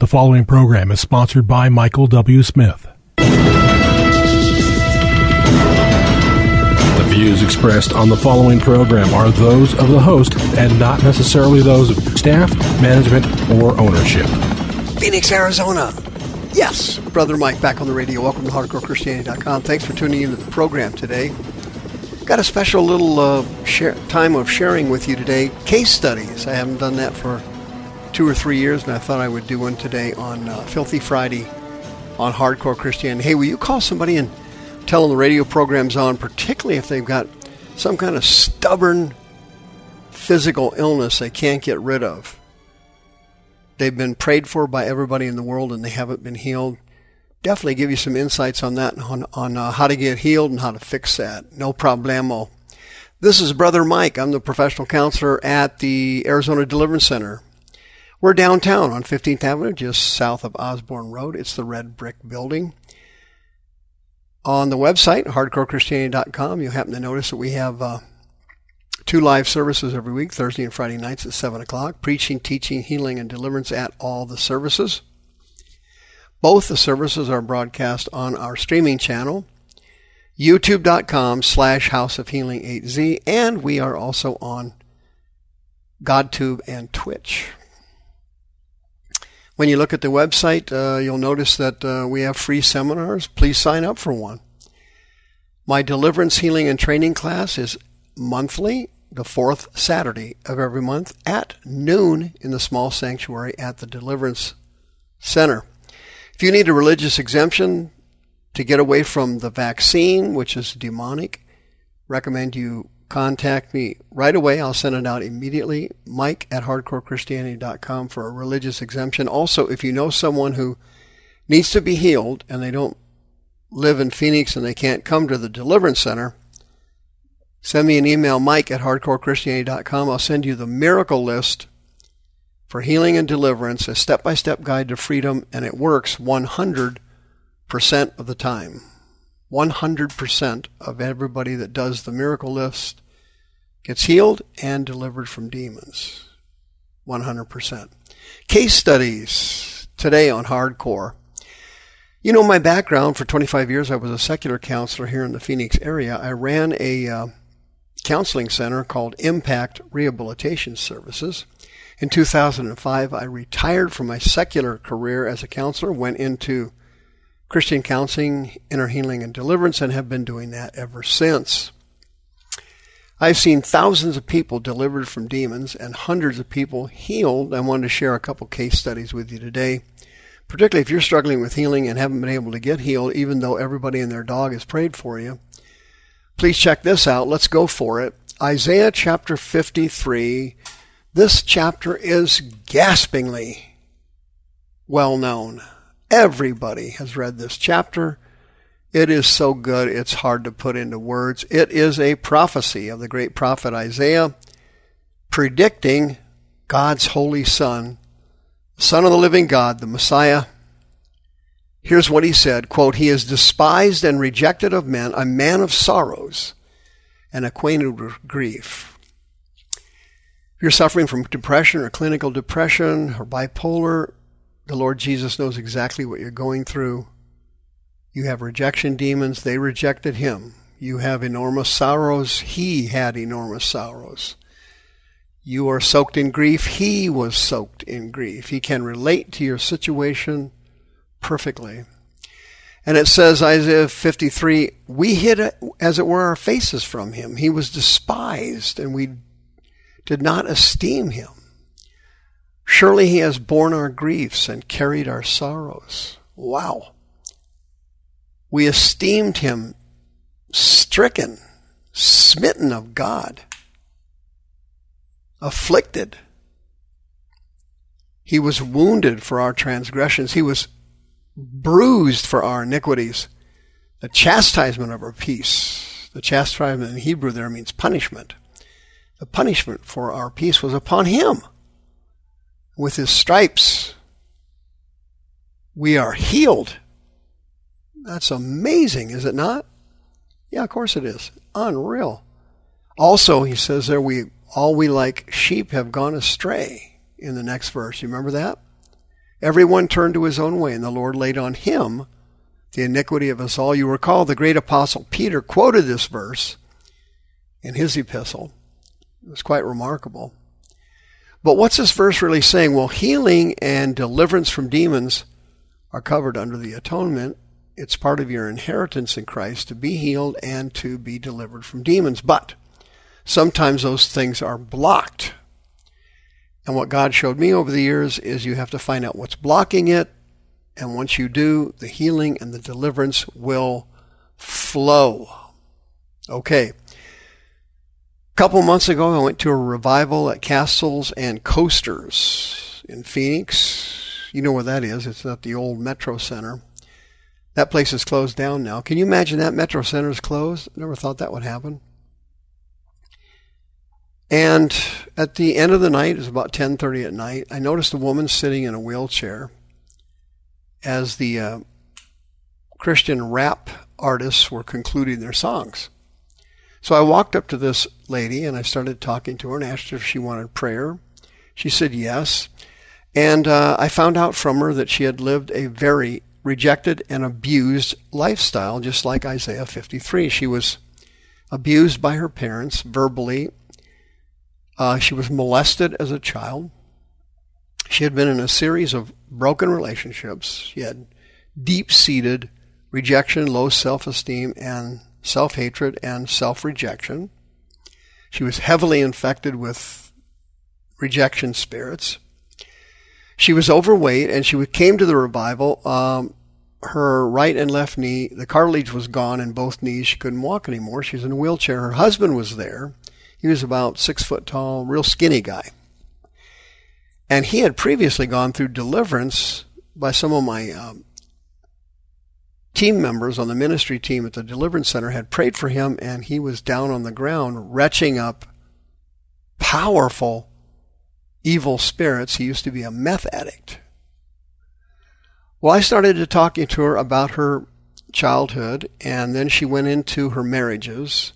The following program is sponsored by Michael W. Smith. The views expressed on the following program are those of the host and not necessarily those of staff, management, or ownership. Phoenix, Arizona. Yes, Brother Mike back on the radio. Welcome to HardcoreChristianity.com. Thanks for tuning into the program today. Got a special little uh, share, time of sharing with you today. Case studies. I haven't done that for two or three years, and I thought I would do one today on uh, Filthy Friday on Hardcore Christianity. Hey, will you call somebody and tell them the radio program's on, particularly if they've got some kind of stubborn physical illness they can't get rid of? They've been prayed for by everybody in the world and they haven't been healed. Definitely give you some insights on that, on, on uh, how to get healed and how to fix that. No problemo. This is Brother Mike. I'm the professional counselor at the Arizona Deliverance Center. We're downtown on 15th Avenue, just south of Osborn Road. It's the red brick building. On the website, hardcorechristianity.com, you happen to notice that we have uh, two live services every week, Thursday and Friday nights at 7 o'clock, preaching, teaching, healing, and deliverance at all the services. Both the services are broadcast on our streaming channel, youtube.com slash House of Healing AZ, and we are also on GodTube and Twitch. When you look at the website, uh, you'll notice that uh, we have free seminars. Please sign up for one. My deliverance, healing, and training class is monthly, the fourth Saturday of every month at noon in the small sanctuary at the Deliverance Center. If you need a religious exemption to get away from the vaccine, which is demonic, recommend you contact me right away. I'll send it out immediately. Mike at hardcorechristianity.com for a religious exemption. Also, if you know someone who needs to be healed and they don't live in Phoenix and they can't come to the Deliverance Center, send me an email, mike at hardcorechristianity.com. I'll send you the miracle list for healing and deliverance, a step by step guide to freedom, and it works 100% of the time. 100% of everybody that does the miracle list gets healed and delivered from demons. 100%. Case studies today on Hardcore. You know my background for 25 years. I was a secular counselor here in the Phoenix area. I ran a uh, counseling center called Impact Rehabilitation Services. In 2005, I retired from my secular career as a counselor, went into Christian counseling, inner healing, and deliverance, and have been doing that ever since. I've seen thousands of people delivered from demons and hundreds of people healed. I wanted to share a couple case studies with you today, particularly if you're struggling with healing and haven't been able to get healed, even though everybody and their dog has prayed for you. Please check this out. Let's go for it. Isaiah chapter 53. This chapter is gaspingly well known. Everybody has read this chapter. It is so good, it's hard to put into words. It is a prophecy of the great prophet Isaiah predicting God's holy Son, Son of the living God, the Messiah. Here's what he said, quote, He is despised and rejected of men, a man of sorrows and acquainted with grief. If you're suffering from depression or clinical depression or bipolar, the Lord Jesus knows exactly what you're going through. You have rejection demons, they rejected him. You have enormous sorrows, he had enormous sorrows. You are soaked in grief, he was soaked in grief. He can relate to your situation perfectly. And it says, Isaiah 53, we hid, as it were, our faces from him. He was despised, and we did not esteem him. Surely he has borne our griefs and carried our sorrows. Wow. We esteemed him stricken, smitten of God, afflicted. He was wounded for our transgressions. He was bruised for our iniquities. The chastisement of our peace. The chastisement in Hebrew there means punishment. The punishment for our peace was upon him with his stripes, we are healed. That's amazing, is it not? Yeah, of course it is. Unreal. Also, he says there, we all we like sheep have gone astray in the next verse. You remember that? Everyone turned to his own way, and the Lord laid on him the iniquity of us all. You recall the great apostle Peter quoted this verse in his epistle. It was quite remarkable. But what's this verse really saying? Well, healing and deliverance from demons are covered under the atonement. It's part of your inheritance in Christ to be healed and to be delivered from demons. But sometimes those things are blocked. And what God showed me over the years is you have to find out what's blocking it. And once you do, the healing and the deliverance will flow. Okay couple months ago, I went to a revival at Castles and Coasters in Phoenix. You know where that is. It's at the old Metro Center. That place is closed down now. Can you imagine that Metro Center is closed? Never thought that would happen. And at the end of the night, it was about 10:30 at night. I noticed a woman sitting in a wheelchair as the uh, Christian rap artists were concluding their songs. So I walked up to this lady and I started talking to her and asked her if she wanted prayer. She said yes. And uh, I found out from her that she had lived a very rejected and abused lifestyle, just like Isaiah 53. She was abused by her parents verbally. Uh, she was molested as a child. She had been in a series of broken relationships. She had deep seated rejection, low self esteem, and self hatred, and self rejection. She was heavily infected with rejection spirits. She was overweight, and she came to the revival. Um, her right and left knee, the cartilage was gone in both knees. She couldn't walk anymore. She was in a wheelchair. Her husband was there. He was about six foot tall, real skinny guy. And he had previously gone through deliverance by some of my um, team members on the ministry team at the Deliverance Center had prayed for him, and he was down on the ground, retching up powerful evil spirits. He used to be a meth addict. Well, I started to talking to her about her childhood, and then she went into her marriages.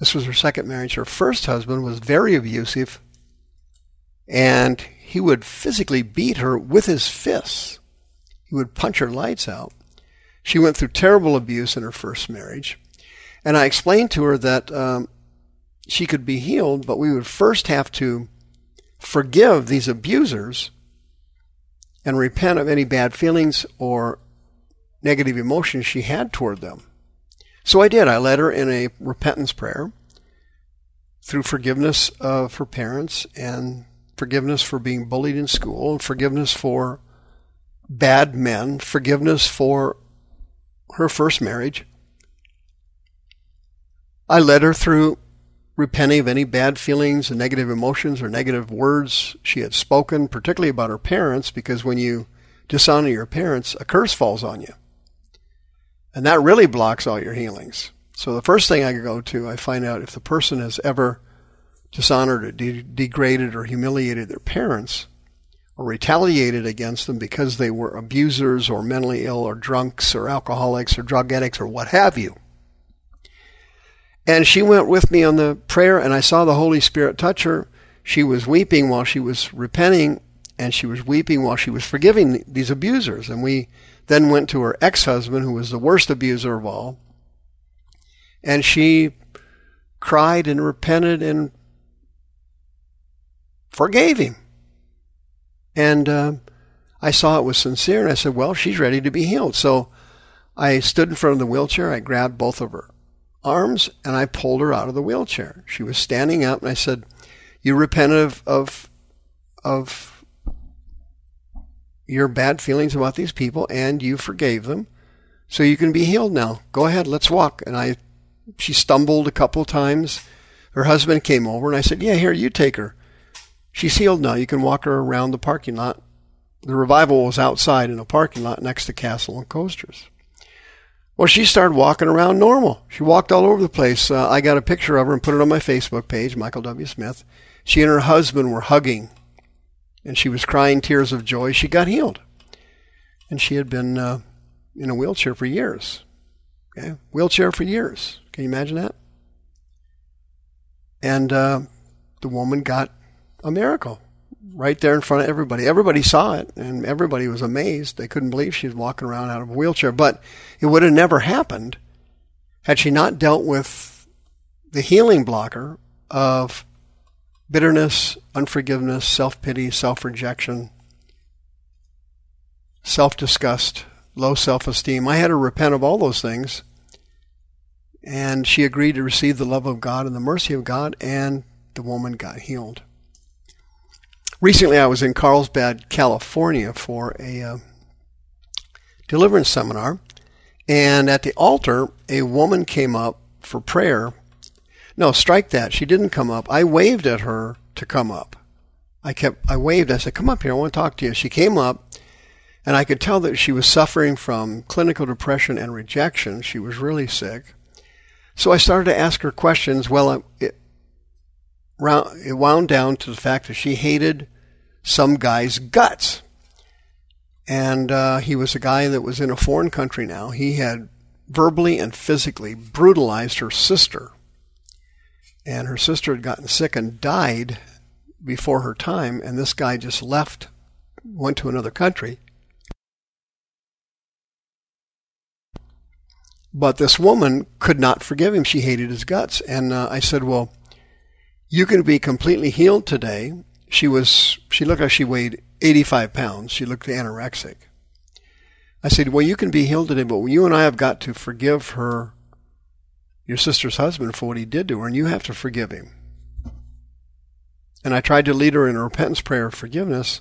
This was her second marriage. Her first husband was very abusive, and he would physically beat her with his fists. He would punch her lights out. She went through terrible abuse in her first marriage. And I explained to her that um, she could be healed, but we would first have to forgive these abusers and repent of any bad feelings or negative emotions she had toward them. So I did. I led her in a repentance prayer through forgiveness of her parents and forgiveness for being bullied in school and forgiveness for bad men, forgiveness for her first marriage. I led her through repenting of any bad feelings and negative emotions or negative words she had spoken, particularly about her parents, because when you dishonor your parents, a curse falls on you. And that really blocks all your healings. So the first thing I go to, I find out if the person has ever dishonored or de- degraded or humiliated their parents, or retaliated against them because they were abusers or mentally ill or drunks or alcoholics or drug addicts or what have you. And she went with me on the prayer, and I saw the Holy Spirit touch her. She was weeping while she was repenting, and she was weeping while she was forgiving these abusers. And we then went to her ex husband, who was the worst abuser of all, and she cried and repented and forgave him. And uh, I saw it was sincere, and I said, Well, she's ready to be healed. So I stood in front of the wheelchair. I grabbed both of her arms and I pulled her out of the wheelchair. She was standing up, and I said, You repented of, of, of your bad feelings about these people, and you forgave them. So you can be healed now. Go ahead, let's walk. And I, she stumbled a couple times. Her husband came over, and I said, Yeah, here, you take her. She's healed now. You can walk her around the parking lot. The revival was outside in a parking lot next to Castle and Coasters. Well, she started walking around normal. She walked all over the place. Uh, I got a picture of her and put it on my Facebook page, Michael W. Smith. She and her husband were hugging, and she was crying tears of joy. She got healed. And she had been uh, in a wheelchair for years. Okay? Wheelchair for years. Can you imagine that? And uh, the woman got a miracle. right there in front of everybody. Everybody saw it, and everybody was amazed. They couldn't believe she was walking around out of a wheelchair. But it would have never happened had she not dealt with the healing blocker of bitterness, unforgiveness, self pity, self rejection, self disgust, low self esteem. I had to repent of all those things. And she agreed to receive the love of God and the mercy of God, and the woman got healed. Recently, I was in Carlsbad, California for a uh, deliverance seminar, and at the altar, a woman came up for prayer. No, strike that. She didn't come up. I waved at her to come up. I kept, I waved. I said, "Come up here. I want to talk to you." She came up, and I could tell that she was suffering from clinical depression and rejection. She was really sick. So I started to ask her questions. Well, it, it wound down to the fact that she hated some guy's guts. And uh, he was a guy that was in a foreign country now. He had verbally and physically brutalized her sister. And her sister had gotten sick and died before her time. And this guy just left, went to another country. But this woman could not forgive him. She hated his guts. And uh, I said, Well, you can be completely healed today she was she looked like she weighed 85 pounds. She looked anorexic. I said, "Well, you can be healed today, but you and I have got to forgive her, your sister's husband, for what he did to her, and you have to forgive him." And I tried to lead her in a repentance prayer of forgiveness,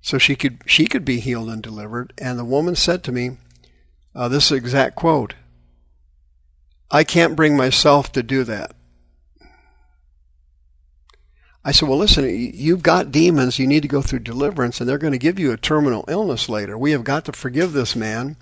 so she could she could be healed and delivered. And the woman said to me, uh, "This exact quote: I can't bring myself to do that." I said, well, listen, you've got demons. You need to go through deliverance, and they're going to give you a terminal illness later. We have got to forgive this man.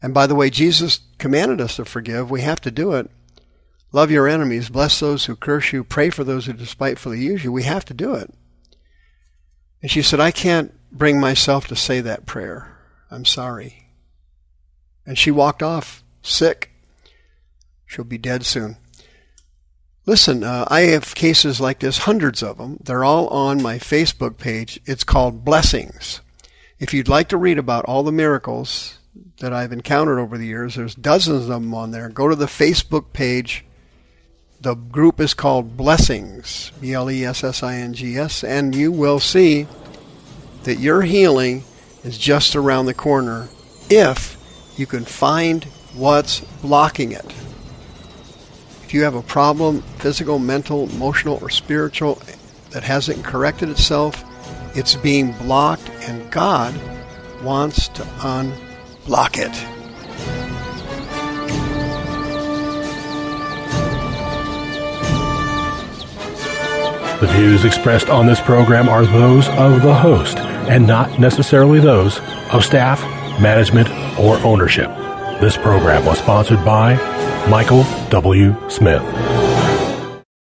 And by the way, Jesus commanded us to forgive. We have to do it. Love your enemies. Bless those who curse you. Pray for those who despitefully use you. We have to do it. And she said, I can't bring myself to say that prayer. I'm sorry. And she walked off sick. She'll be dead soon. Listen, uh, I have cases like this, hundreds of them. They're all on my Facebook page. It's called Blessings. If you'd like to read about all the miracles that I've encountered over the years, there's dozens of them on there. Go to the Facebook page. The group is called Blessings, B L E S S I N G S, and you will see that your healing is just around the corner if you can find what's blocking it you have a problem, physical, mental, emotional, or spiritual, that hasn't corrected itself, it's being blocked, and God wants to unblock it. The views expressed on this program are those of the host and not necessarily those of staff, management, or ownership. This program was sponsored by Michael W. Smith.